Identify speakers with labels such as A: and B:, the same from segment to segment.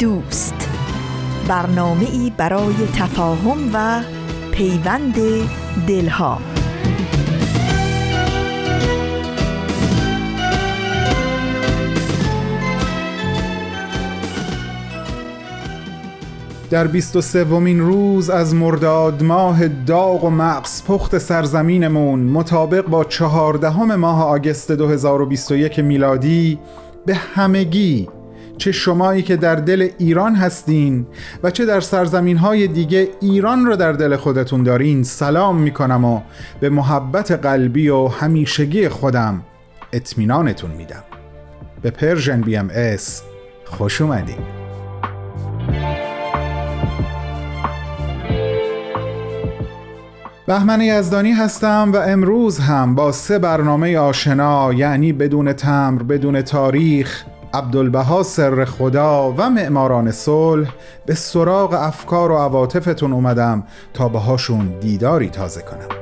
A: دوست. برنامه ای برای تفاهم و پیوند دلها.
B: در بیست و سومین روز از مرداد ماه داغ و مغز پخت سرزمینمون مطابق با چهاردهم ماه آگست 2021 میلادی به همگی چه شمایی که در دل ایران هستین و چه در سرزمین های دیگه ایران رو در دل خودتون دارین سلام می‌کنم و به محبت قلبی و همیشگی خودم اطمینانتون میدم. به Persian BMS خوش اومدین. بهمن یزدانی هستم و امروز هم با سه برنامه آشنا یعنی بدون تمر بدون تاریخ عبدالبها سر خدا و معماران صلح به سراغ افکار و عواطفتون اومدم تا باهاشون دیداری تازه کنم.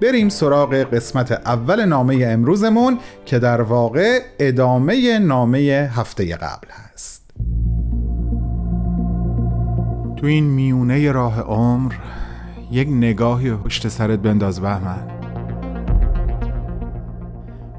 B: بریم سراغ قسمت اول نامه امروزمون که در واقع ادامه نامه هفته قبل هست. تو این میونه راه عمر یک نگاهی پشت سرت بنداز بهمن.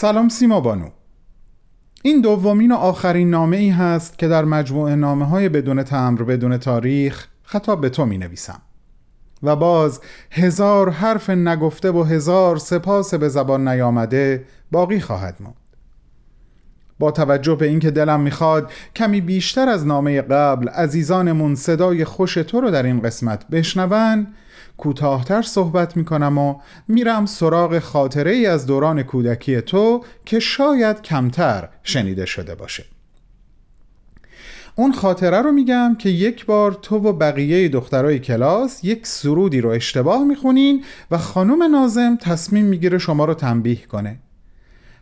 B: سلام سیما بانو. این دومین و آخرین نامه ای هست که در مجموعه نامه های بدون تمر بدون تاریخ خطاب به تو می نویسم و باز هزار حرف نگفته و هزار سپاس به زبان نیامده باقی خواهد ماند با توجه به اینکه دلم می‌خواد کمی بیشتر از نامه قبل عزیزانمون صدای خوش تو رو در این قسمت بشنون کوتاهتر صحبت می‌کنم و میرم سراغ خاطره ای از دوران کودکی تو که شاید کمتر شنیده شده باشه. اون خاطره رو میگم که یک بار تو و بقیه دخترای کلاس یک سرودی رو اشتباه می‌خونین و خانم نازم تصمیم می‌گیره شما رو تنبیه کنه.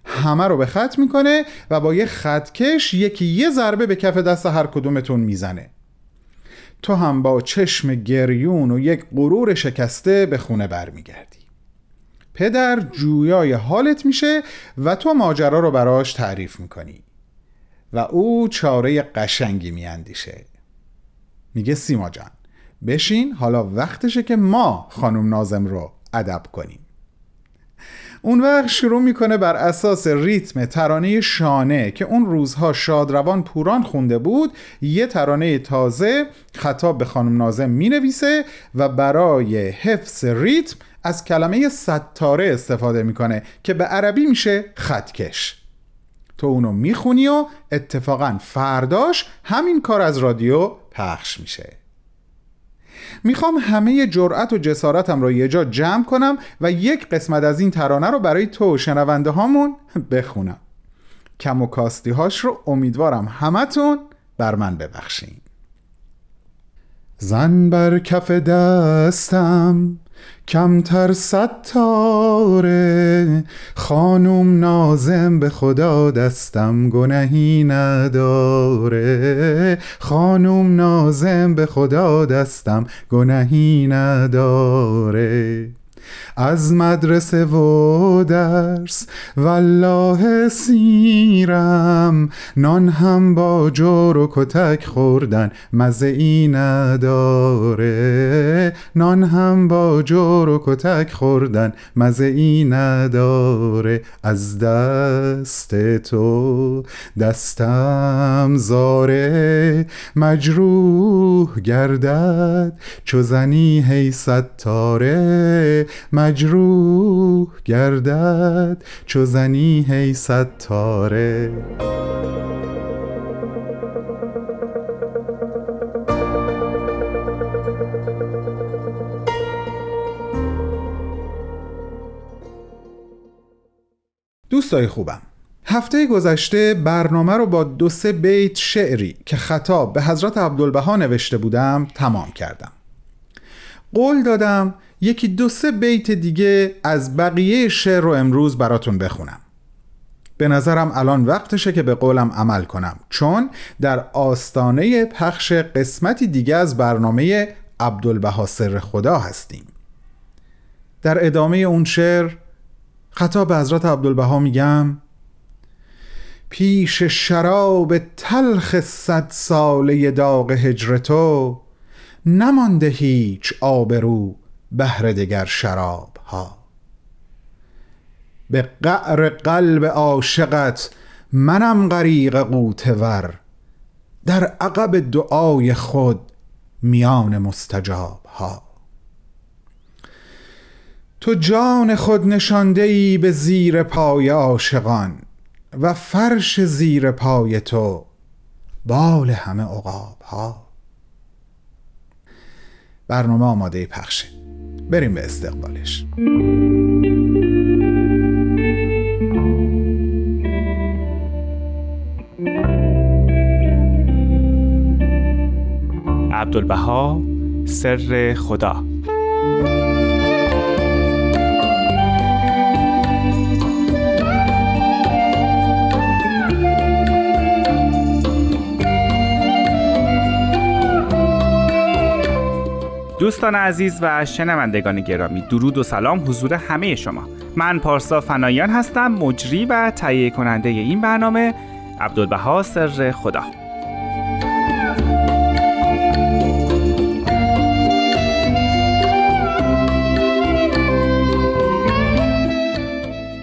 B: همه رو به خط می‌کنه و با یه خطکش یکی یه ضربه به کف دست هر کدومتون می‌زنه. تو هم با چشم گریون و یک غرور شکسته به خونه برمیگردی. پدر جویای حالت میشه و تو ماجرا رو براش تعریف می‌کنی. و او چاره قشنگی میاندیشه. میگه سیما جان بشین حالا وقتشه که ما خانم نازم رو ادب کنیم. اون وقت شروع می‌کنه بر اساس ریتم ترانه شانه که اون روزها شادروان پوران خونده بود یه ترانه تازه خطاب به خانم نازم می‌نویسه و برای حفظ ریتم از کلمه ستاره استفاده می‌کنه که به عربی میشه خطکش. تو اونو می‌خونی و اتفاقا فرداش همین کار از رادیو پخش میشه. می‌خوام همه جرأت و جسارتم رو یه جا جمع کنم و یک قسمت از این ترانه رو برای تو شنونده هامون بخونم. کم و کاستی هاش رو امیدوارم همتون بر من ببخشین. زن بر کف دستم کمتر ستاره. خانوم نازم به خدا دستم گنهی نداره. خانوم نازم به خدا دستم گنهی نداره. از مدرسه و درس والله سیرم. نان هم با جور و کتک خوردن مزه ای نداره. نان هم با جور و کتک خوردن مزه ای نداره. از دست تو دستم زاره. مجروح گردد چو زنی هی ستاره. مجروح گردد چو زنی هی ستاره. دوستای خوبم هفته گذشته برنامه رو با دو سه بیت شعری که خطاب به حضرت عبدالبها نوشته بودم تمام کردم. قول دادم یکی دو سه بیت دیگه از بقیه شعر رو امروز براتون بخونم. به نظرم الان وقتشه که به قولم عمل کنم. چون در آستانه پخش قسمتی دیگه از برنامه عبدالبها سر خدا هستیم. در ادامه اون شعر خطاب به حضرت عبدالبها میگم پیش شراب تلخ صد ساله داغ هجر تو نمانده هیچ آبرو بهر دگر شراب ها به قعر قلب عاشقت منم غریق قوتور در عقب دعای خود میان مستجاب ها تو جان خود نشانده ای به زیر پای عاشقان و فرش زیر پای تو بال همه عقاب ها برنامه آماده پخشه بریم به استقبالش.
C: عبدالبها سر خدا. دوستان عزیز و شنوندگان گرامی درود و سلام حضور همه شما. من پارسا فنایان هستم مجری و تهیه کننده این برنامه عبدالبها سر خدا.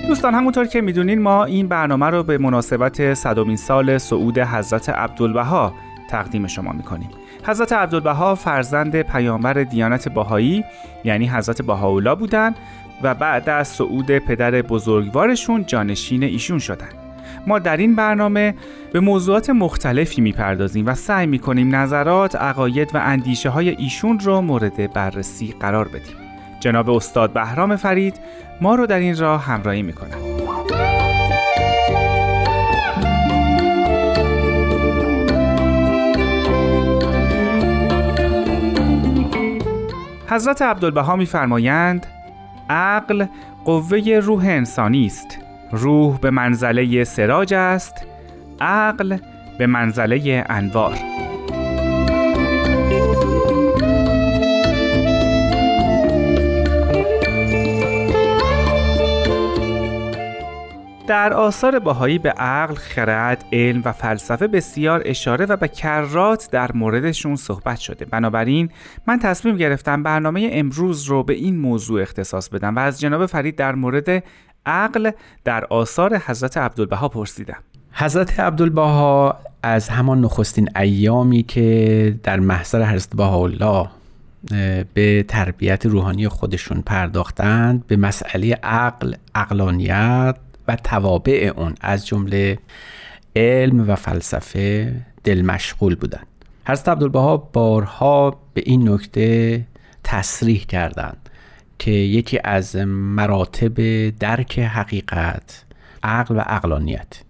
C: دوستان همونطور که می‌دونین ما این برنامه رو به مناسبت صدومین سال صعود حضرت عبدالبها تقدیم شما می‌کنیم. حضرت عبدالبها فرزند پیامبر دیانت باهایی یعنی حضرت بهاءالله بودند و بعد از صعود پدر بزرگوارشون جانشین ایشون شدند. ما در این برنامه به موضوعات مختلفی می‌پردازیم و سعی می‌کنیم نظرات، عقاید و اندیشه های ایشون رو مورد بررسی قرار بدیم. جناب استاد بهرام فرید ما رو در این راه همراهی می‌کنند. حضرت عبدالبها میفرمایند عقل قوه روح انسانی است. روح به منزله سراج است عقل به منزله انوار. در آثار باهایی به عقل، خرد، علم و فلسفه بسیار اشاره و به کرات در موردشون صحبت شده. بنابراین من تصمیم گرفتم برنامه امروز رو به این موضوع اختصاص بدم و از جناب فرید در مورد عقل در آثار حضرت عبدالبها پرسیدم.
D: حضرت عبدالبها از همان نخستین ایامی که در محضر حضرت بهاءالله به تربیت روحانی خودشون پرداختند به مسئله عقل، عقلانیت و توابع اون از جمله علم و فلسفه دل مشغول بودند حضرت عبدالبها بارها به این نکته تصریح کردند که یکی از مراتب درک حقیقت عقل و عقلانیت.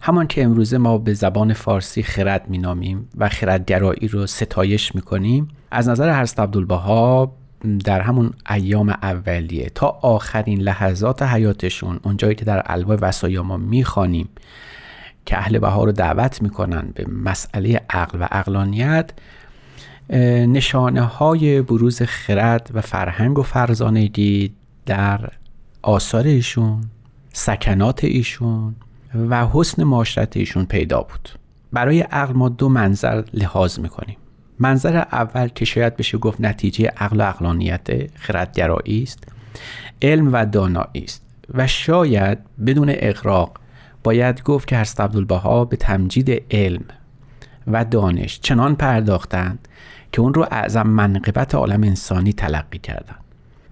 D: همان که امروزه ما به زبان فارسی خرد مینامیم و خردگرایی رو ستایش می‌کنیم از نظر حضرت عبدالبها در همون ایام اولیه تا آخرین لحظات حیاتشون اونجایی که در الواح وسایا ما می‌خوانیم که اهل بها رو دعوت می‌کنن به مسئله عقل و عقلانیت نشانه های بروز خرد و فرهنگ و فرزانگی در آثار ایشون سکنات ایشون و حسن معاشرت ایشون پیدا بود. برای عقل ما دو منظر لحاظ می‌کنیم. منظر اول که شاید بشه گفت نتیجه عقل و عقلانیت خردگرایی است علم و دانایی است و شاید بدون اقراق باید گفت که هست عبدالبها به تمجید علم و دانش چنان پرداختند که اون رو اعظم منقبت عالم انسانی تلقی کردند.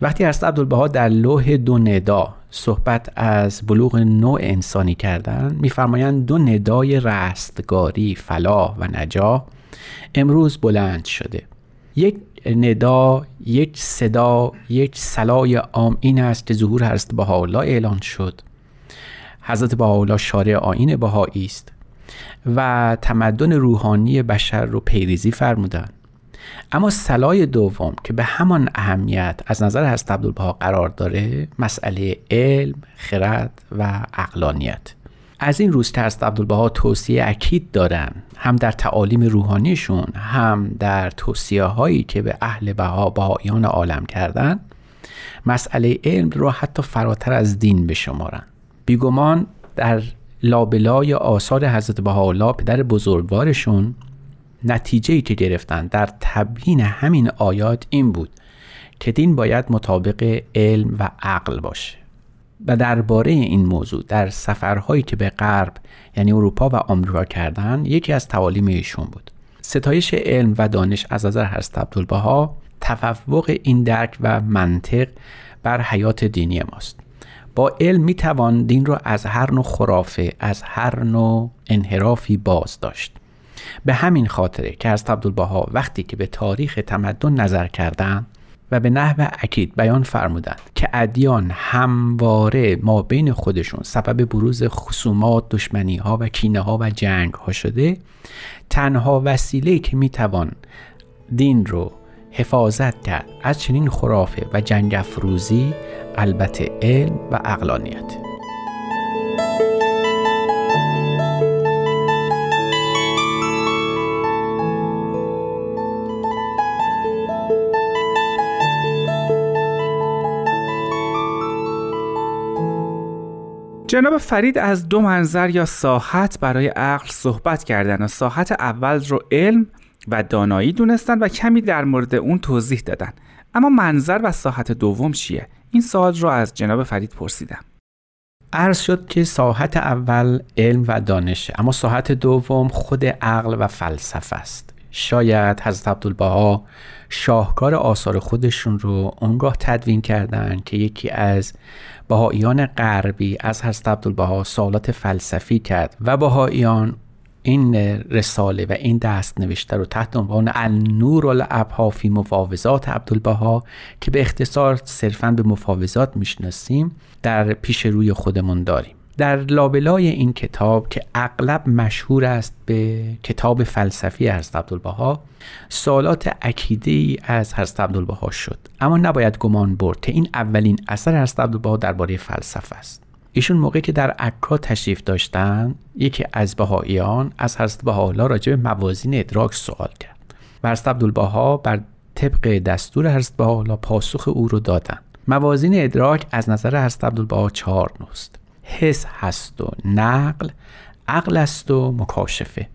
D: وقتی هست عبدالبها در لوح دو ندا صحبت از بلوغ نوع انسانی کردن میفرمایند دو ندای رستگاری فلاح و نجا امروز بلند شده. یک ندا یک صدا یک سلای عام این است که ظهور حضرت بهاءالله اعلان شد. حضرت بهاءالله شارع آین بهایی است و تمدن روحانی بشر رو پیریزی فرمودند. اما سلای دوم که به همان اهمیت از نظر حضرت عبدالبها قرار داره مسئله علم، خرد و اقلانیت از این روز که عبدالبها توصیه اکید دارن هم در تعالیم روحانیشون هم در توصیه هایی که به اهل بها بهایان عالم کردن مسئله علم رو حتی فراتر از دین بشمارن. بیگمان در لابلای آثار حضرت بهاءالله پدر بزرگوارشون نتیجه که گرفتن در تبیین همین آیات این بود که دین باید مطابق علم و عقل باشه. و درباره این موضوع در سفرهایی که به غرب یعنی اروپا و آمریکا کردن یکی از تعالیم ایشون بود. ستایش علم و دانش از نظر حضرت عبدالبها تفوق این درک و منطق بر حیات دینی ماست. با علم می توان دین را از هر نوع خرافه از هر نوع انحرافی باز داشت. به همین خاطره که از عبدالبها وقتی که به تاریخ تمدن نظر کردند و به نحو اکید بیان فرمودند که ادیان همواره ما بین خودشون سبب بروز خصومات، دشمنی ها و کینه ها و جنگ ها شده. تنها وسیله که می‌توان دین رو حفاظت کرد از چنین خرافه و جنگ افروزی البته علم و اقلانیت
C: جناب فرید از دو منظر یا ساحت برای عقل صحبت کردن و ساحت اول رو علم و دانایی دونستن و کمی در مورد اون توضیح دادن. اما منظر و ساحت دوم چیه؟ این سوال رو از جناب فرید پرسیدم.
D: عرض شد که ساحت اول علم و دانشه اما ساحت دوم خود عقل و فلسفه است. شاید حضرت عبدالبها شاهکار آثار خودشون رو اونگاه تدوین کردن که یکی از بهاییان غربی از حضرت عبدالبها سوالات فلسفی کرد و بهاییان این رساله و این دست نوشته رو تحت عنوان النور الابها فی مفاوضات عبدالبها که به اختصار صرفا به مفاوضات می‌شناسیم در پیش روی خودمون داریم. در لابلای این کتاب که اغلب مشهور است به کتاب فلسفی حضرت عبدالبها سوالات عقیده از حضرت عبدالبها شد. اما نباید گمان برد که این اولین اثر حضرت عبدالبها درباره فلسفه است. ایشون موقعی که در عکا تشریف داشتن یکی از بهاییان از حضرت بهاءالله راجع به موازین ادراک سوال کرد و حضرت عبدالبها بر طبق دستور حضرت بهاءالله پاسخ او رو دادن. موازین ادراک از نظر حضرت عبدالبها چهار نوست. حس هست و نقل عقل است و مکاشفه.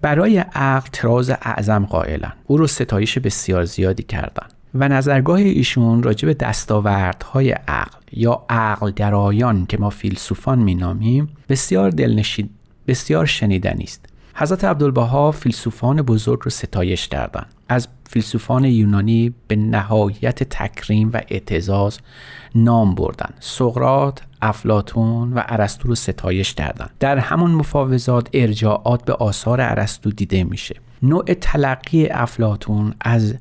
D: برای عقل تراز اعظم قائلن. او رو ستایش بسیار زیادی کردن. و نظرگاه ایشون راجع به دستاوردهای عقل یا عقل درایان که ما فیلسوفان مینامیم بسیار دلنشید بسیار شنیدنی است. حضرت عبدالبها فیلسوفان بزرگ رو ستایش کردند از فیلسوفان یونانی به نهایت تکریم و اعتزاز نام بردن. سقرات افلاتون و ارسطو رو ستایش کردند در همون مفاوضات ارجاعات به آثار ارسطو دیده میشه. نوع تلقی افلاتون از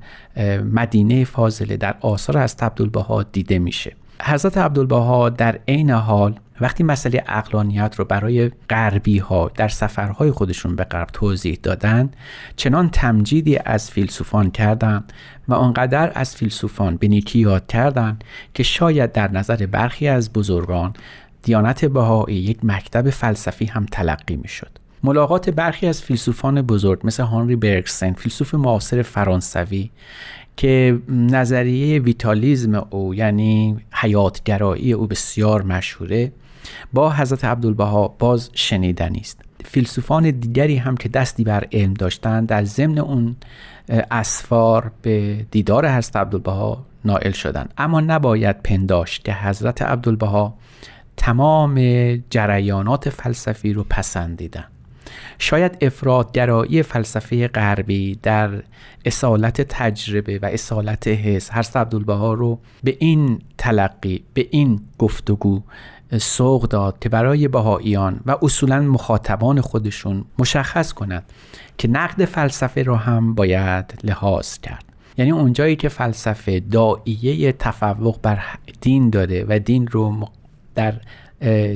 D: مدینه فاضله در آثار از عبدالبها دیده میشه. حضرت عبدالبها در عین حال وقتی مسئله اقلانیت رو برای غربی ها در سفرهای خودشون به غرب توضیح دادن چنان تمجیدی از فیلسوفان کردن و آنقدر از فیلسوفان به نیکی یاد کردن که شاید در نظر برخی از بزرگان دیانت بهایی یک مکتب فلسفی هم تلقی می شد. ملاقات برخی از فیلسوفان بزرگ مثل هانری برگسن فیلسوف معاصر فرانسوی که نظریه ویتالیزم او یعنی حیاتگرایی او بسیار مشهوره با حضرت عبدالبها باز شنیدنی است. فیلسوفان دیگری هم که دستی بر علم داشتند در ضمن اون اسفار به دیدار حضرت عبدالبها نائل شدند. اما نباید پنداشت که حضرت عبدالبها تمام جریانات فلسفی رو پسندیدن. شاید افرادگرایی فلسفه غربی در اصالت تجربه و اصالت حس حضرت عبدالبها رو به این تلقی به این گفتگو سوق داد که برای بهاییان و اصولا مخاطبان خودشون مشخص کنند که نقد فلسفه رو هم باید لحاظ کرد. یعنی اونجایی که فلسفه دائیه تفوق بر دین داره و دین رو در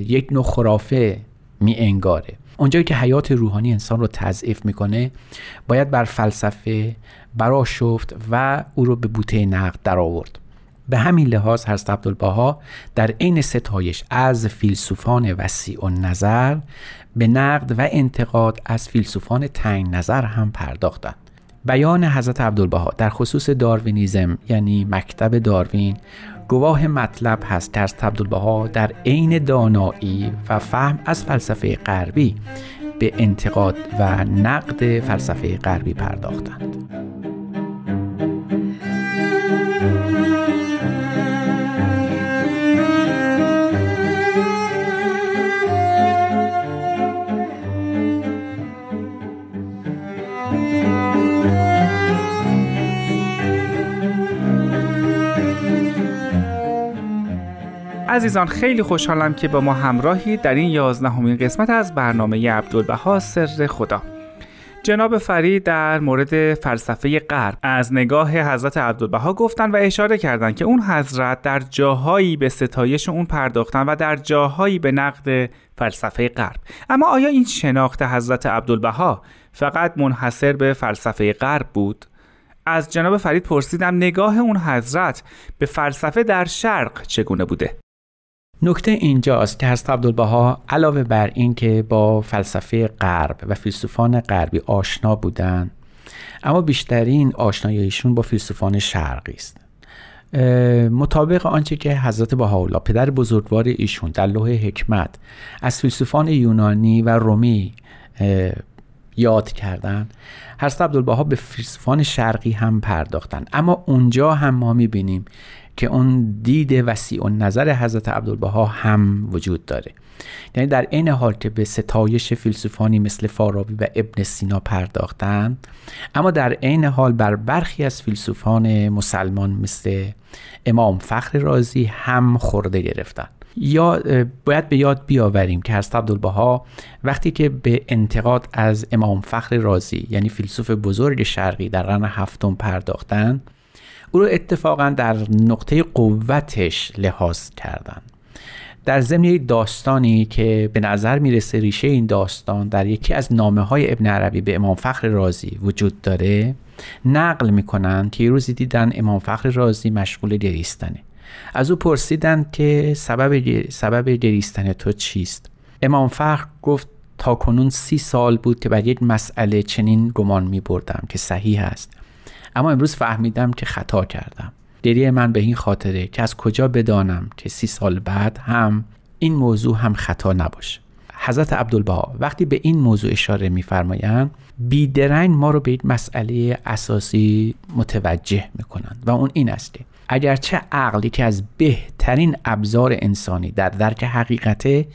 D: یک نوع خرافه می انگاره اونجایی که حیات روحانی انسان رو تضعیف می‌کنه باید بر فلسفه برا شفت و او رو به بوته نقد در آورد به همین لحاظ حضرت عبدالبها در عین ستایش از فیلسوفان وسیع و نظر به نقد و انتقاد از فیلسوفان تنگ نظر هم پرداختند. بیان حضرت عبدالبها در خصوص داروینیزم یعنی مکتب داروین گواه مطلب هست. که حضرت عبدالبها در عین دانایی و فهم از فلسفه غربی به انتقاد و نقد فلسفه غربی پرداختند.
C: عزیزان خیلی خوشحالم که با ما همراهی در این یازدهمین قسمت از برنامه عبدالبها سر خدا. جناب فرید در مورد فلسفه غرب از نگاه حضرت عبدالبها گفتن و اشاره کردند که اون حضرت در جاهایی به ستایش اون پرداختن و در جاهایی به نقد فلسفه غرب. اما آیا این شناخت حضرت عبدالبها فقط منحصر به فلسفه غرب بود؟ از جناب فرید پرسیدم نگاه اون حضرت به فلسفه در شرق چگونه بوده؟
D: نکته اینجاست که حضرت عبدالبها علاوه بر اینکه با فلسفه غرب و فیلسوفان غربی آشنا بودند اما بیشترین آشناییشون با فیلسوفان شرقی است. مطابق آنچه که حضرت بهاءالله پدر بزرگوار ایشون در لوح حکمت از فیلسوفان یونانی و رومی یاد کردن حضرت عبدالبها به فیلسوفان شرقی هم پرداختن اما اونجا هم ما می‌بینیم که اون دید وسیع و نظر حضرت عبدالبها هم وجود داره. یعنی در این حال که به ستایش فیلسوفانی مثل فارابی و ابن سینا پرداختند اما در عین حال بر برخی از فیلسوفان مسلمان مثل امام فخر رازی هم خورده گرفتند یا باید به یاد بیاوریم که حضرت عبدالبها وقتی که به انتقاد از امام فخر رازی یعنی فیلسوف بزرگ شرقی در قرن هفتم پرداختند او رو اتفاقا در نقطه قوتش لحاظ کردن در ضمن داستانی که به نظر می‌رسه ریشه این داستان در یکی از نامه های ابن عربی به امام فخر رازی وجود داره نقل می‌کنن که یه روزی دیدن امام فخر رازی مشغول گریستنه. از او پرسیدن که سبب, سبب گریستن تو چیست؟ امام فخر گفت تا کنون سی سال بود که بر یک مسئله چنین گمان می بردم که صحیح است. اما امروز فهمیدم که خطا کردم. گریه من به این خاطره که از کجا بدانم که سی سال بعد هم این موضوع هم خطا نباشه. حضرت عبدالبها وقتی به این موضوع اشاره میفرمایند بیدرنگ ما رو به این مسئله اساسی متوجه می‌کنند و اون این است اگرچه عقلی که از بهترین ابزار انسانی در درک حقیقته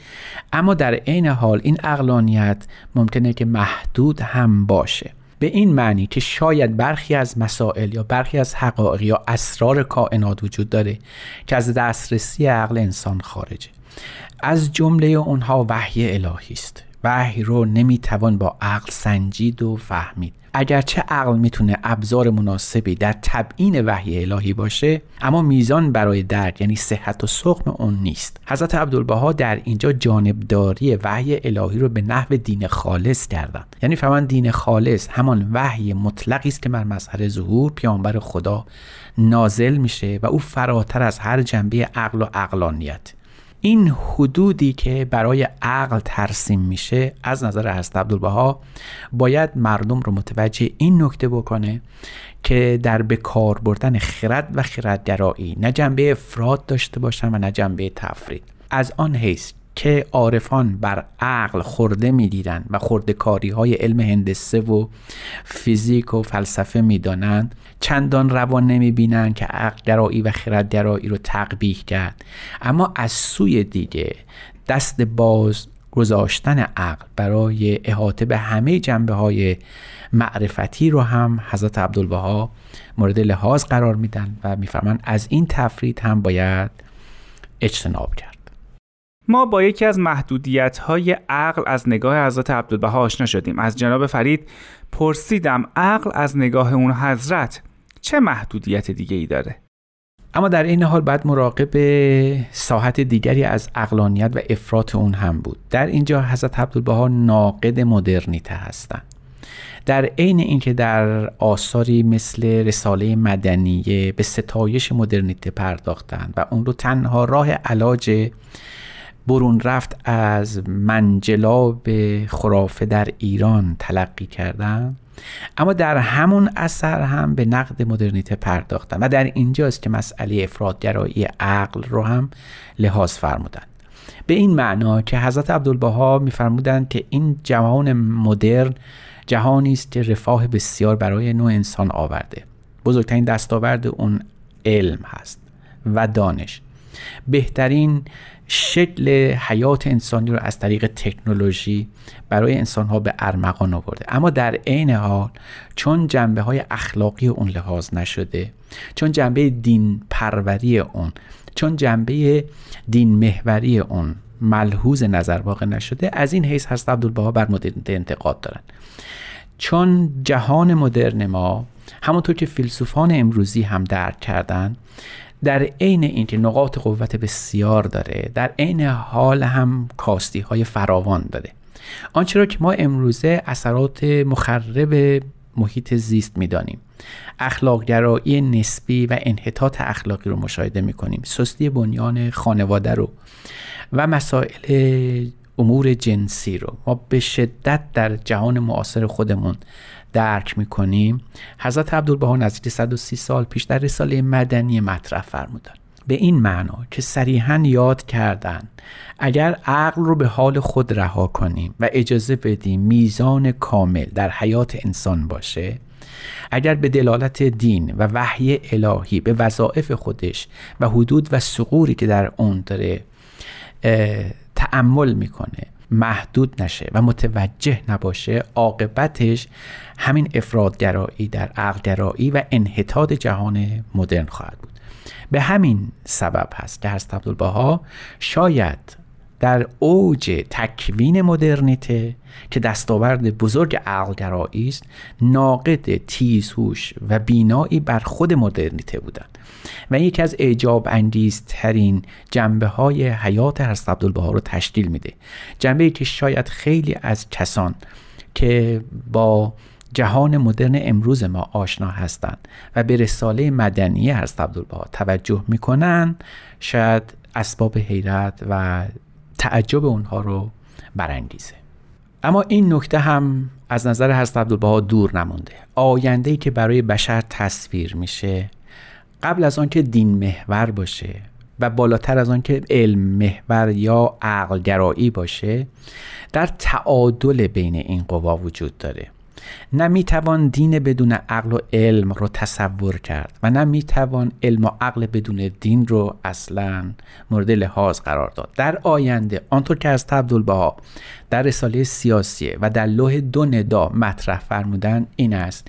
D: اما در عین حال این اقلانیت ممکنه که محدود هم باشه. به این معنی که شاید برخی از مسائل یا برخی از حقایق یا اسرار کائنات وجود داره که از دسترسی عقل انسان خارجه. از جمله اونها وحی الهی است. وحی رو نمی‌توان با عقل سنجید و فهمید. اگرچه عقل می‌تونه ابزار مناسبی در تبیین وحی الهی باشه اما میزان برای درک یعنی صحت و سقم اون نیست. حضرت عبدالبها در اینجا جانبداری وحی الهی رو به نحو دین خالص کردن یعنی فهمن دین خالص همان وحی مطلقی است که بر مظهر ظهور پیامبر خدا نازل میشه و او فراتر از هر جنبه عقل و عقلانیت. این حدودی که برای عقل ترسیم میشه از نظر حضرت عبدالبها باید مردم رو متوجه این نکته بکنه که در به کار بردن خرد و خردگرایی نه جنبه افراد داشته باشن و نه جنبه تفرید. از آن حیث که عارفان بر عقل خورده می‌دیدند و خورده کاری های علم هندسه و فیزیک و فلسفه می‌دانند چندان روان نمی بینند که عقل گرایی و خردگرایی رو تقبیح کرد اما از سوی دیگه دست باز گذاشتن عقل برای احاطه به همه جنبه های معرفتی رو هم حضرت عبدالبها مورد لحاظ قرار میدن و میفرمند از این تفرید هم باید اجتناب کرد.
C: ما با یکی از محدودیت های عقل از نگاه حضرت عبدالبها آشنا شدیم. از جناب فرید پرسیدم عقل از نگاه اون حضرت چه محدودیت دیگه ای داره؟
D: اما در این حال باید مراقب ساحت دیگری از اقلانیت و افراط اون هم بود. در اینجا حضرت عبدالبها ناقد مدرنیته هستند. در عین اینکه در آثاری مثل رساله مدنیه به ستایش مدرنیته پرداختند و اون رو تنها راه علاج برون رفت از منجلاب خرافه در ایران تلقی کردن. اما در همون اثر هم به نقد مدرنیته پرداختن و در اینجاست که مسئله افرادگرایی عقل رو هم لحاظ فرمودن. به این معنا که حضرت عبدالبها میفرمودند که این جهان مدرن جهانی است که رفاه بسیار برای نوع انسان آورده. بزرگترین دستاورد اون علم هست و دانش. بهترین شکل حیات انسانی رو از طریق تکنولوژی برای انسان ها به ارمغان آورده. اما در عین حال چون جنبه های اخلاقی اون لحاظ نشده چون جنبه دین پروری اون چون جنبه دین محوری اون ملحوظ نظر واقع نشده از این حیث هست عبدالبها بر مدرنیت انتقاد دارن. چون جهان مدرن ما همونطور که فیلسوفان امروزی هم درک کردن در عین اینکه نقاط قوت بسیار داره در عین حال هم کاستی های فراوان داره. آنچه را که ما امروزه اثرات مخرب محیط زیست می‌دانیم اخلاقگرایی نسبی و انحطاط اخلاقی رو مشاهده می‌کنیم سستی بنیان خانواده رو و مسائل امور جنسی رو. ما به شدت در جهان معاصر خودمون درک می‌کنیم. حضرت عبدالبها نزدیک 130 سال پیش در رساله مدنی مطرح فرمودن به این معنا که صریحا یاد کردن اگر عقل رو به حال خود رها کنیم و اجازه بدیم میزان کامل در حیات انسان باشه اگر به دلالت دین و وحی الهی به وظایف خودش و حدود و سقوری که در اون داره تعمل می‌کنه محدود نشه و متوجه نباشه عاقبتش همین افرادگرایی در عقلگرایی و انحطاط جهان مدرن خواهد بود. به همین سبب هست که هست عبدالبها شاید در اوج تکوین مدرنیته که دستاورد بزرگ عقلگرایی است ناقد تیزهوش و بینایی بر خود مدرنیته بودند. و یکی از اعجاب انگیزترین جنبه های حیات حضرت عبدالبها رو تشکیل میده. جنبه که شاید خیلی از کسان که با جهان مدرن امروز ما آشنا هستند و به رساله مدنی حضرت عبدالبها توجه می‌کنن شاید اسباب حیرت و تعجب اونها رو برانگیزه. اما این نکته هم از نظر حضرت عبدالبها دور نمونده. آینده ای که برای بشر تصویر میشه قبل از آنکه دین محور باشه و بالاتر از آنکه علم محور یا عقلگرایی باشه در تعادل بین این قوا وجود داره. نه می‌توان دین بدون عقل و علم رو تصور کرد و نه می‌توان علم و عقل بدون دین رو اصلا مورد لحاظ قرار داد. در آینده آنطور که از عبدالبها در رساله سیاسیه و در لوح دو ندا مطرح فرمودن این است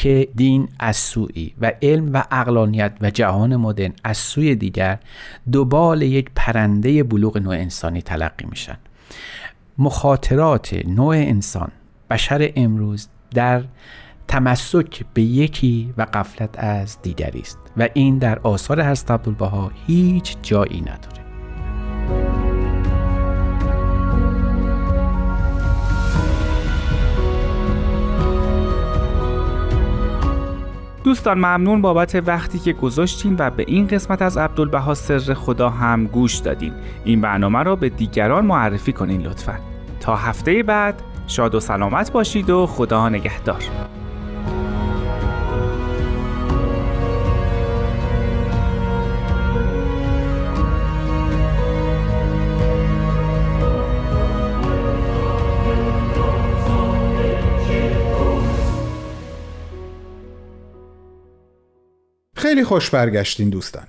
D: که دین از سوی و علم و اقلانیت و جهان مدرن از سوی دیگر دوبال یک پرنده بلوغ نوع انسانی تلقی میشن. مخاطرات نوع انسان بشر امروز در تمسک به یکی و قفلت از دیگری است و این در آثار حضرت عبدالبها هیچ جایی نداره.
C: دوستان ممنون بابت وقتی که گذاشتین و به این قسمت از عبدالبها سر خدا هم گوش دادین. این برنامه را به دیگران معرفی کنین لطفا. تا هفته بعد شاد و سلامت باشید و خدا نگهدار.
B: خیلی خوش برگشتین دوستان.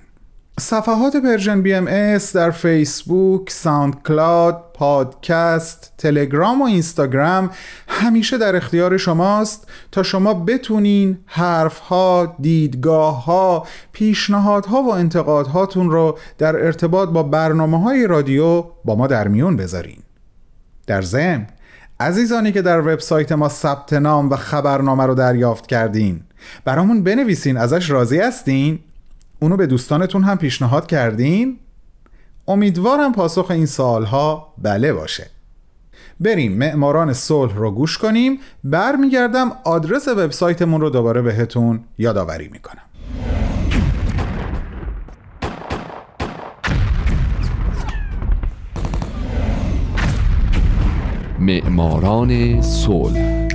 B: صفحات Persian BMS در فیسبوک، ساوند کلاد، پادکست، تلگرام و اینستاگرام همیشه در اختیار شماست تا شما بتونین حرفها، دیدگاهها، پیشنهادها و انتقادهاتون رو در ارتباط با برنامه های رادیو با ما در میون بذارین. در ضمن عزیزانی که در وبسایت ما ثبت نام و خبرنامه رو دریافت کردین برامون بنویسین ازش راضی هستین؟ اونو به دوستانتون هم پیشنهاد کردین؟ امیدوارم پاسخ این سوالها بله باشه. بریم معماران صلح رو گوش کنیم. برمیگردم آدرس وبسایتمون رو دوباره بهتون یادآوری می‌کنم.
E: معماران صلح.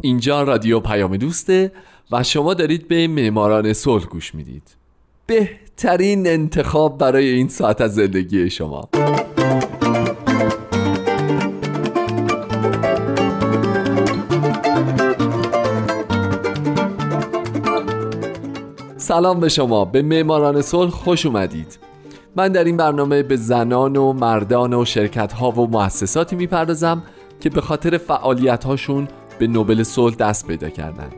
E: اینجا رادیو پیام دوسته و شما دارید به معماران صلح گوش می‌دید. بهترین انتخاب برای این ساعت از زندگی شما. سلام به شما. به معماران صلح خوش اومدید. من در این برنامه به زنان و مردان و شرکت ها و مؤسساتی می‌پردازم که به خاطر فعالیت هاشون به نوبل صلح دست پیدا کردند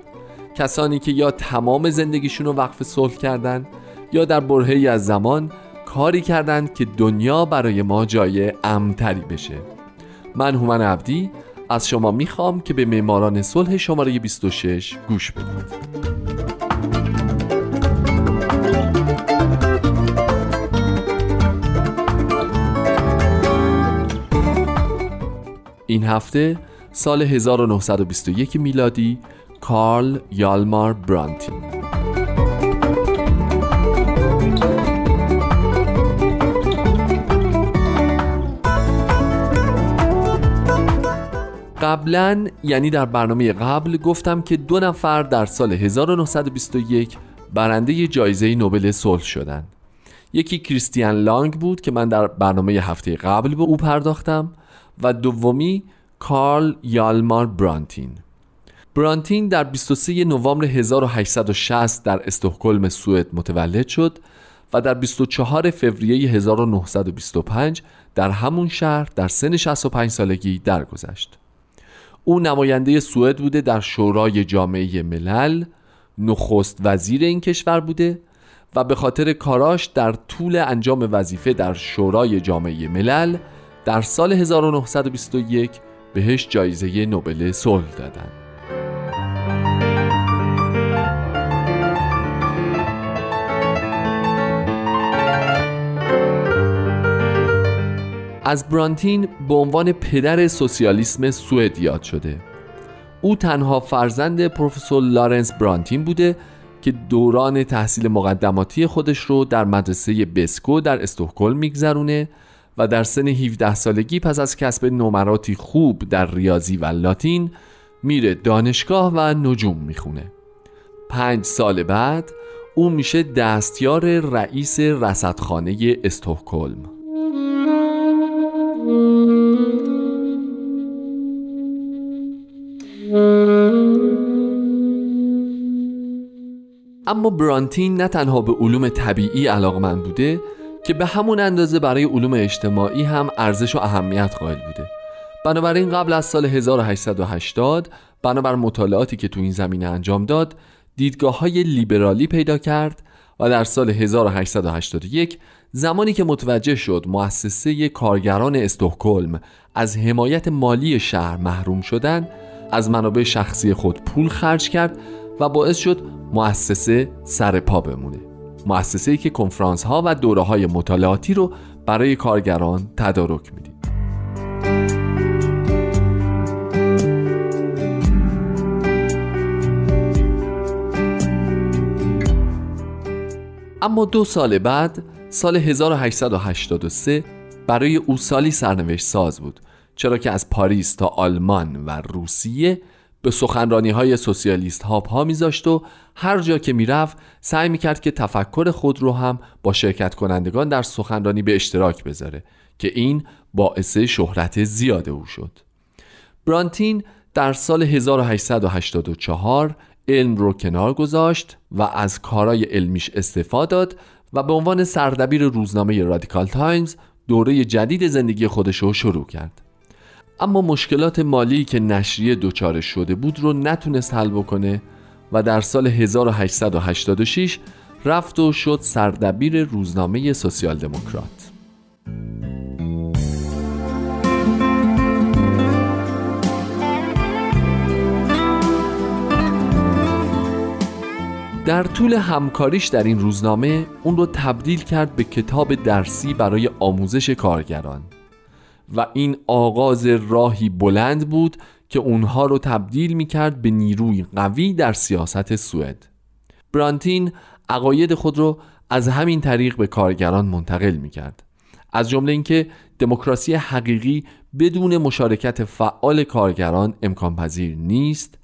E: کسانی که یا تمام زندگیشون رو وقف صلح کردند یا در برهه‌ای از زمان کاری کردند که دنیا برای ما جای امتری بشه. من هومن عبدی از شما می‌خوام که به معماران صلح شماره 26 گوش بدید. این هفته سال 1921 میلادی کارل یالمار برانتین قبلا یعنی در برنامه قبل گفتم که دو نفر در سال 1921 برنده جایزه نوبل صلح شدند. یکی کریستیان لانگ بود که من در برنامه هفته قبل به او پرداختم و دومی کارل یالمار برانتین برانتین در 23 نوامبر 1860 در استکهلم سوئد متولد شد و در 24 فوریه 1925 در همون شهر در سن 65 سالگی درگذشت. او نماینده سوئد بوده در شورای جامعه ملل، نخست وزیر این کشور بوده و به خاطر کاراش در طول انجام وظیفه در شورای جامعه ملل در سال 1921 بهش جایزه نوبل صلح دادن. از برانتین به عنوان پدر سوسیالیسم سوئد یاد شده. او تنها فرزند پروفسور لارنس برانتین بوده که دوران تحصیل مقدماتی خودش رو در مدرسه بسکو در استکهلم میگذرونه و در سن 17 سالگی پس از کسب نمراتی خوب در ریاضی و لاتین میره دانشگاه و نجوم می‌خونه. پنج سال بعد او میشه دستیار رئیس رصدخانه استوکلم اما برانتین نه تنها به علوم طبیعی علاقمند بوده که به همون اندازه برای علوم اجتماعی هم ارزش و اهمیت قائل بوده. بنابراین قبل از سال 1880 بنابر مطالعاتی که تو این زمینه انجام داد دیدگاه های لیبرالی پیدا کرد و در سال 1881 زمانی که متوجه شد مؤسسه کارگران استوکلم از حمایت مالی شهر محروم شدن از منابع شخصی خود پول خرج کرد و باعث شد مؤسسه سر پا بمونه. مؤسسه‌ای که کنفرانس ها و دوره های مطالعاتی رو برای کارگران تدارک می‌دید اما دو سال بعد سال 1883 برای او سالی سرنوشت ساز بود چرا که از پاریس تا آلمان و روسیه به سخنرانی های سوسیالیست ها پا میذاشت و هر جا که می‌رفت سعی می‌کرد که تفکر خود رو هم با شرکت کنندگان در سخنرانی به اشتراک بذاره که این باعث شهرت زیاد او شد. برانتین در سال 1884 علم رو کنار گذاشت و از کارای علمیش استعفا داد و به عنوان سردبیر روزنامه رادیکال تایمز دوره جدید زندگی خودش رو شروع کرد. اما مشکلات مالی که نشریه دچار شده بود رو نتونست حل بکنه و در سال 1886 رفت و شد سردبیر روزنامه سوسیال دموکرات. در طول همکاریش در این روزنامه اون رو تبدیل کرد به کتاب درسی برای آموزش کارگران. و این آغاز راهی بلند بود که اونها رو تبدیل می کرد به نیروی قوی در سیاست سوئد. برانتین عقاید خود رو از همین طریق به کارگران منتقل می کرد از جمله اینکه دموکراسی حقیقی بدون مشارکت فعال کارگران امکان پذیر نیست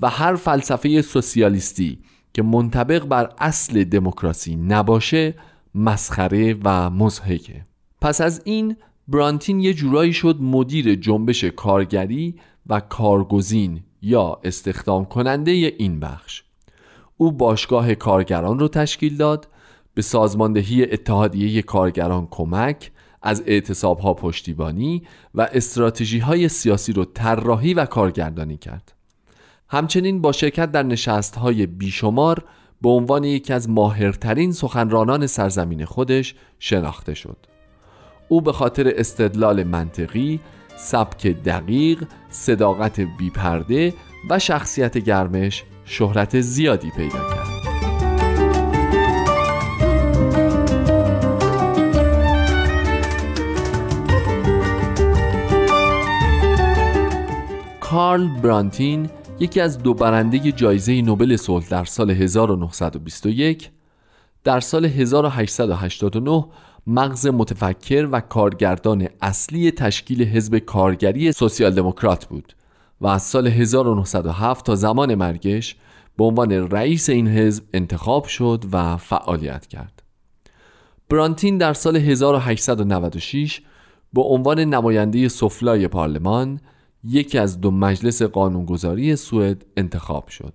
E: و هر فلسفه سوسیالیستی که منطبق بر اصل دموکراسی نباشه مسخره و مزهکه پس از این برانتین یه جورایی شد مدیر جنبش کارگری و کارگزین یا استخدام کننده این بخش. او باشگاه کارگران رو تشکیل داد به سازماندهی اتحادیه کارگران کمک از اعتصاب پشتیبانی و استراتژی های سیاسی رو طراحی و کارگردانی کرد. همچنین با شرکت در نشست های بیشمار به عنوان یکی از ماهرترین سخنرانان سرزمین خودش شناخته شد. او به خاطر استدلال منطقی، سبک دقیق، صداقت بیپرده و شخصیت گرمش شهرت زیادی پیدا کرد. کارل برانتین یکی از دو برنده جایزه نوبل صلح در سال 1921 در سال 1889 مغز متفکر و کارگردان اصلی تشکیل حزب کارگری سوسیال دموکرات بود و از سال 1907 تا زمان مرگش به عنوان رئیس این حزب انتخاب شد و فعالیت کرد. برانتین در سال 1896 به عنوان نماینده سفلای پارلمان یکی از دو مجلس قانونگذاری سوئد انتخاب شد.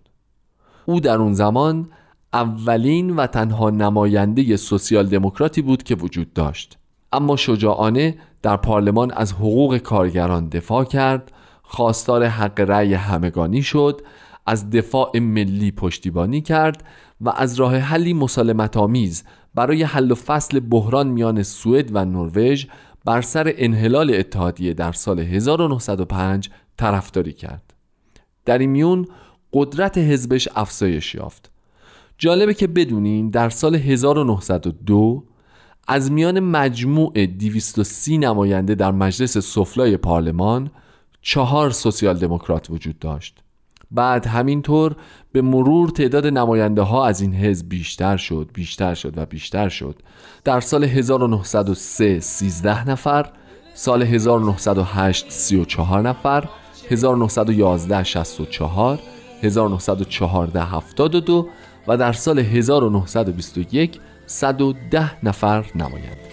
E: او در اون زمان اولین و تنها نماینده سوسیال دموکراتی بود که وجود داشت اما شجاعانه در پارلمان از حقوق کارگران دفاع کرد خواستار حق رأی همگانی شد از دفاع ملی پشتیبانی کرد و از راه حلی مسالمت آمیز برای حل و فصل بحران میان سوئد و نروژ بر سر انحلال اتحادیه در سال 1905 طرفداری کرد. در این میون قدرت حزبش افزایش یافت. جالبه که بدونین در سال 1902 از میان مجموع 230 نماینده در مجلس سفلای پارلمان چهار سوسیال دموکرات وجود داشت. بعد همینطور به مرور تعداد نماینده ها از این حزب بیشتر شد بیشتر شد و بیشتر شد. در سال 1903 13 نفر سال 1908 34 نفر 1911 64 1914 72 و در سال 1921 110 نفر نماینده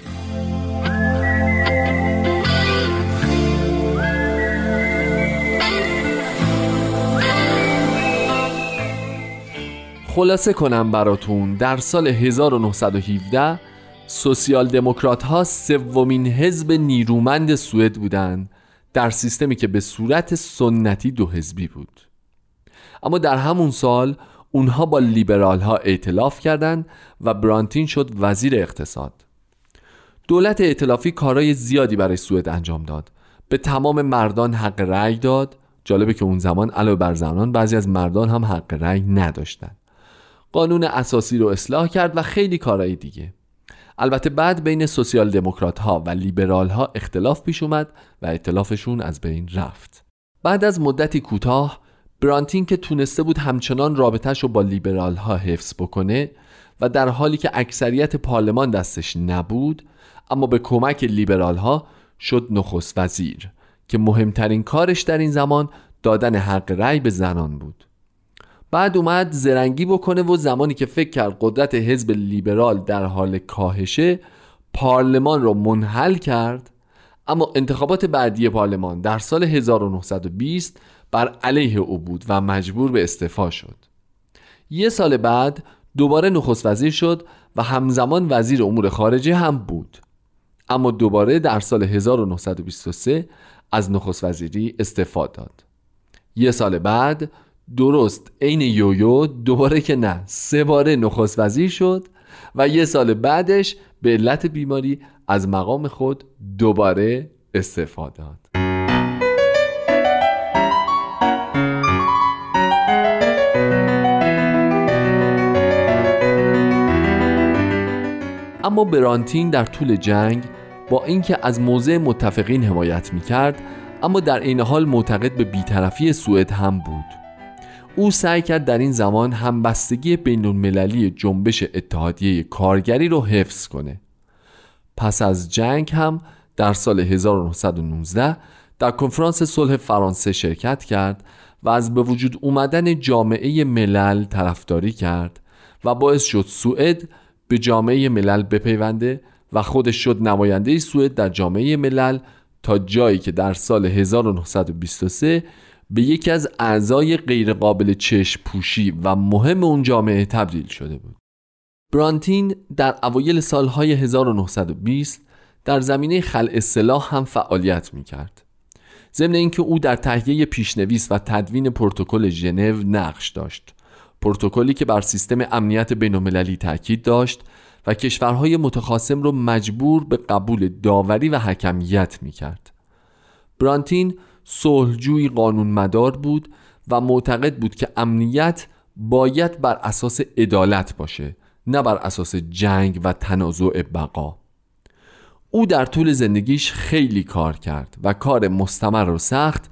E: خلاصه کنم براتون در سال 1917 سوسیال دموکرات ها سومین حزب نیرومند سوئد بودند. در سیستمی که به صورت سنتی دو حزبی بود. اما در همون سال اونها با لیبرال ها ائتلاف کردند و برانتین شد وزیر اقتصاد. دولت ائتلافی کارهای زیادی برای سوئد انجام داد. به تمام مردان حق رأی داد. جالبه که اون زمان علاوه بر زنان بعضی از مردان هم حق رأی نداشتند. قانون اساسی رو اصلاح کرد و خیلی کارهای دیگه. البته بعد بین سوسیال دموکرات ها و لیبرال ها اختلاف پیش اومد و اختلافشون از بین رفت. بعد از مدتی کوتاه برانتین که تونسته بود همچنان رابطهش رو با لیبرال ها حفظ بکنه و در حالی که اکثریت پارلمان دستش نبود اما به کمک لیبرال ها شد نخست وزیر که مهمترین کارش در این زمان دادن حق رأی به زنان بود. بعد اومد زرنگی بکنه و زمانی که فکر کرد قدرت حزب لیبرال در حال کاهشه پارلمان رو منحل کرد. اما انتخابات بعدی پارلمان در سال 1920 بر علیه او بود و مجبور به استعفا شد. یه سال بعد دوباره نخست وزیر شد و همزمان وزیر امور خارجه هم بود. اما دوباره در سال 1923 از نخست وزیری استعفا داد. یه سال بعد درست عین یویو دوباره که نه سه باره نخست وزیر شد و یه سال بعدش به علت بیماری از مقام خود دوباره استعفا داد. اما برانتین در طول جنگ با اینکه از موضع متفقین حمایت می کرد اما در این حال معتقد به بیطرفی سوئد هم بود. او سعی کرد در این زمان همبستگی بین المللی جنبش اتحادیه کارگری رو حفظ کنه. پس از جنگ هم در سال 1919 در کنفرانس صلح فرانسه شرکت کرد و از به وجود اومدن جامعه ملل طرفداری کرد و باعث شد سوئد به جامعه ملل بپیونده و خودش شد نماینده سوئد در جامعه ملل تا جایی که در سال 1923 به یکی از اعضای غیرقابل چشم پوشی و مهم اون جامعه تبدیل شده بود. برانتین در اوایل سالهای 1920 در زمینه خلع سلاح هم فعالیت می کرد ضمن اینکه او در تهیه پیشنویس و تدوین پروتکل ژنو نقش داشت. پروتکلی که بر سیستم امنیت بین‌المللی تاکید داشت و کشورهای متخاصم را مجبور به قبول داوری و حکمیت می کرد. برانتین صلحجوی قانون مدار بود و معتقد بود که امنیت باید بر اساس عدالت باشه نه بر اساس جنگ و تنازع بقا او در طول زندگیش خیلی کار کرد و کار مستمر و سخت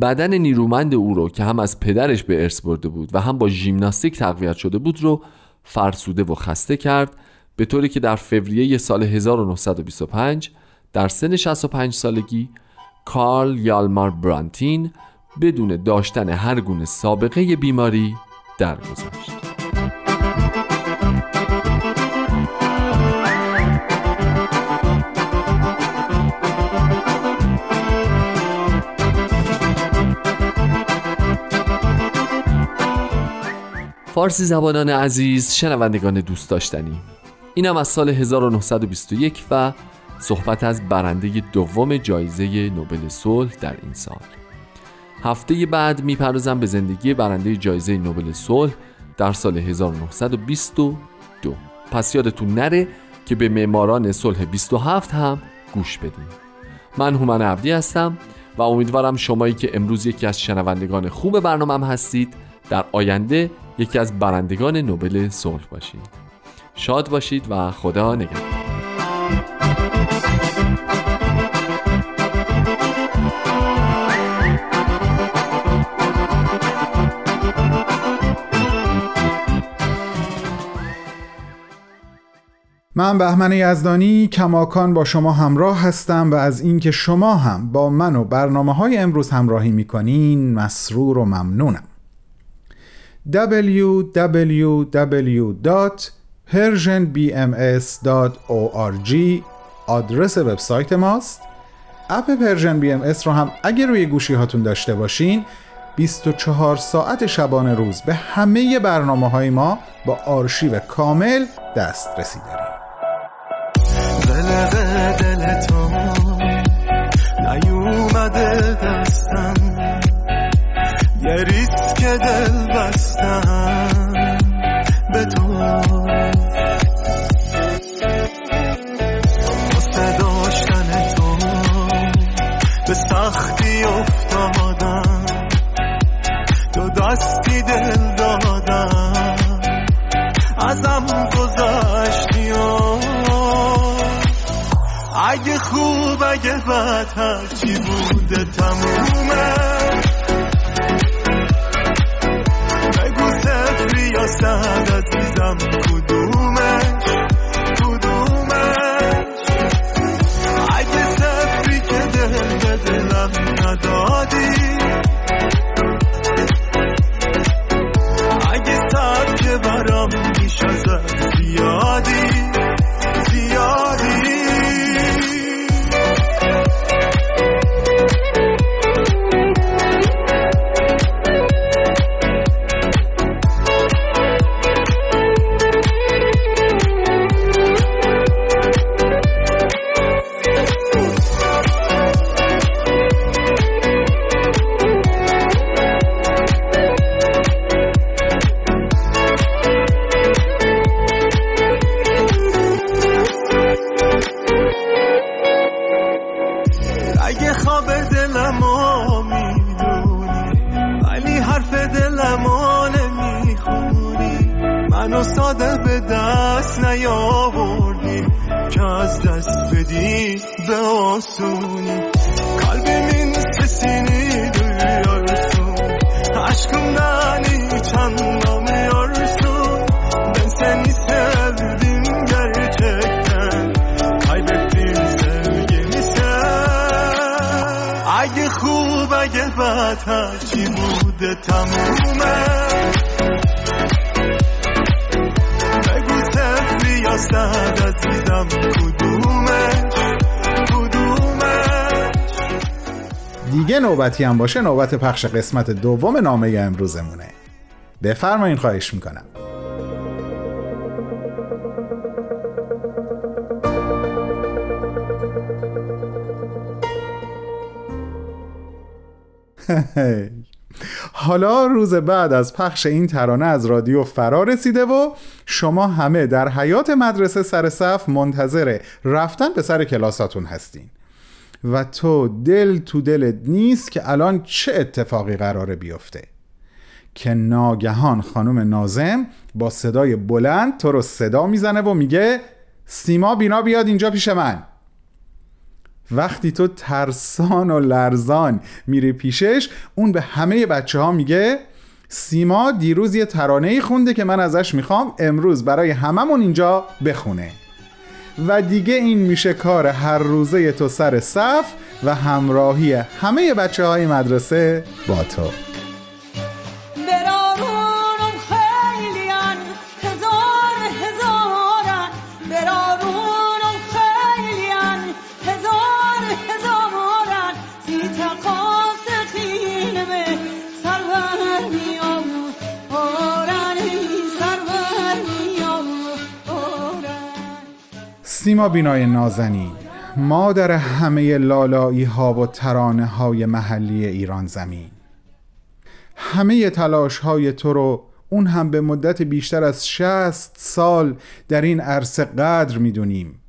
E: بدن نیرومند او رو که هم از پدرش به ارث برده بود و هم با ژیمناستیک تقویت شده بود رو فرسوده و خسته کرد به طوری که در فوریه سال 1925 در سن 65 سالگی کارل یالمار برانتین بدون داشتن هر گونه سابقه بیماری درگذشت. فارسی زبانان عزیز شنوندگان دوست داشتنی. اینم از سال 1921 و صحبت از برنده دوم جایزه نوبل صلح در این سال. هفته بعد می‌پردازم به زندگی برنده جایزه نوبل صلح در سال 1922 پس یادتون نره که به معماران صلح 27 هم گوش بدیم من هومن عبدی هستم و امیدوارم شمایی که امروز یکی از شنوندگان خوب برنامه هستید در آینده یکی از برندگان نوبل صلح باشید. شاد باشید و خدا نگهدار.
B: من بهمن یزدانی کماکان با شما همراه هستم و از اینکه شما هم با من و برنامه های امروز همراهی می‌کنین مسرور و ممنونم. www.persianbms.org آدرس وبسایت ماست. اپ Persian BMS رو هم اگر روی گوشی هاتون داشته باشین 24 ساعت شبانه روز به همه برنامه های ما با آرشیو کامل دسترسی دارین. دل رسیدم به تو. واسه داشتن تو به سختی افتادم. تو دستی دل دادم.
F: ازم گذشتی و اگه خوب اگه بد هرچی بوده تمومه. سفری یا سهد عزیزم بد هرچی بوده تمومه. بگو سفری یا سهد عزیزم کدومش کدومش
B: دیگه نوبتی هم باشه نوبت پخش قسمت دوم نامه امروزمونه. بفرمایین خواهش می‌کنم. حالا روز بعد از پخش این ترانه از رادیو فرا رسیده و شما همه در حیات مدرسه سر صف منتظر رفتن به سر کلاساتون هستین. و تو دل تو دلت نیست که الان چه اتفاقی قراره بیفته. که ناگهان خانم نازم با صدای بلند تو رو صدا می‌زنه و میگه سیما بینا بیاد اینجا پیش من. وقتی تو ترسان و لرزان میری پیشش اون به همه بچه ها میگه سیما دیروز یه ترانه خونده که من ازش می‌خوام امروز برای هممون اینجا بخونه. و دیگه این میشه کار هر روزه تو سر صف و همراهی همه بچه های مدرسه با تو. سیما بینای نازنین مادر همه لالایی ها و ترانه های محلی ایران زمین. همه تلاش های تو رو اون هم به مدت بیشتر از شست سال در این عرصه قدر می‌دونیم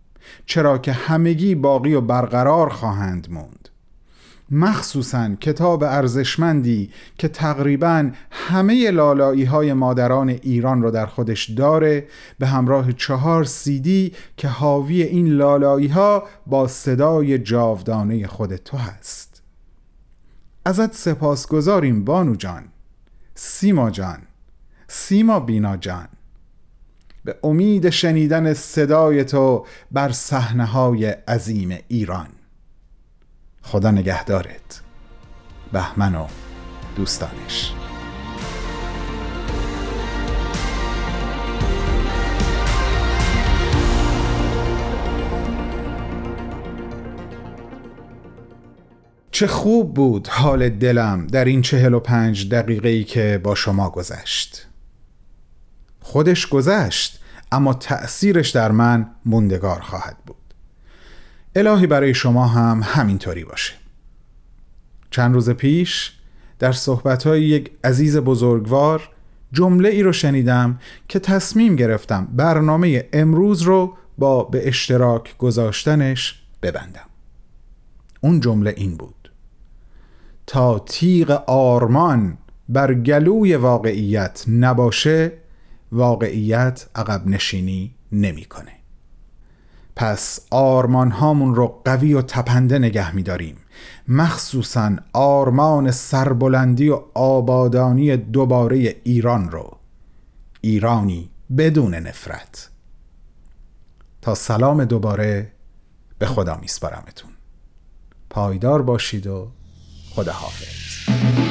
B: چرا که همگی باقی و برقرار خواهند موند. مخصوصا کتاب ارزشمندی که تقریبا همه لالایی های مادران ایران رو در خودش داره به همراه چهار سیدی که حاوی این لالایی ها با صدای جاودانه خود تو هست. ازت سپاسگزاریم بانو جان سیما جان سیما بینا جان. به امید شنیدن صدای تو بر صحنه های عظیم ایران. خدا نگهدارت. بهمن و دوستانش. چه خوب بود حال دلم در این چهل و پنج دقیقه که با شما گذشت. خودش گذشت اما تأثیرش در من موندگار خواهد بود. الهی برای شما هم همینطوری باشه. چند روز پیش در صحبتهای یک عزیز بزرگوار جمله ای رو شنیدم که تصمیم گرفتم برنامه امروز رو با به اشتراک گذاشتنش ببندم. اون جمله این بود. تا تیغ آرمان بر گلوی واقعیت نباشه واقعیت عقب نشینی نمی‌کنه. پس آرمان هامون رو قوی و تپنده نگه میداریم. مخصوصا آرمان سربلندی و آبادانی دوباره ایران رو. ایرانی بدون نفرت. تا سلام دوباره به خدا میسپارمتون. پایدار باشید و خدا حافظ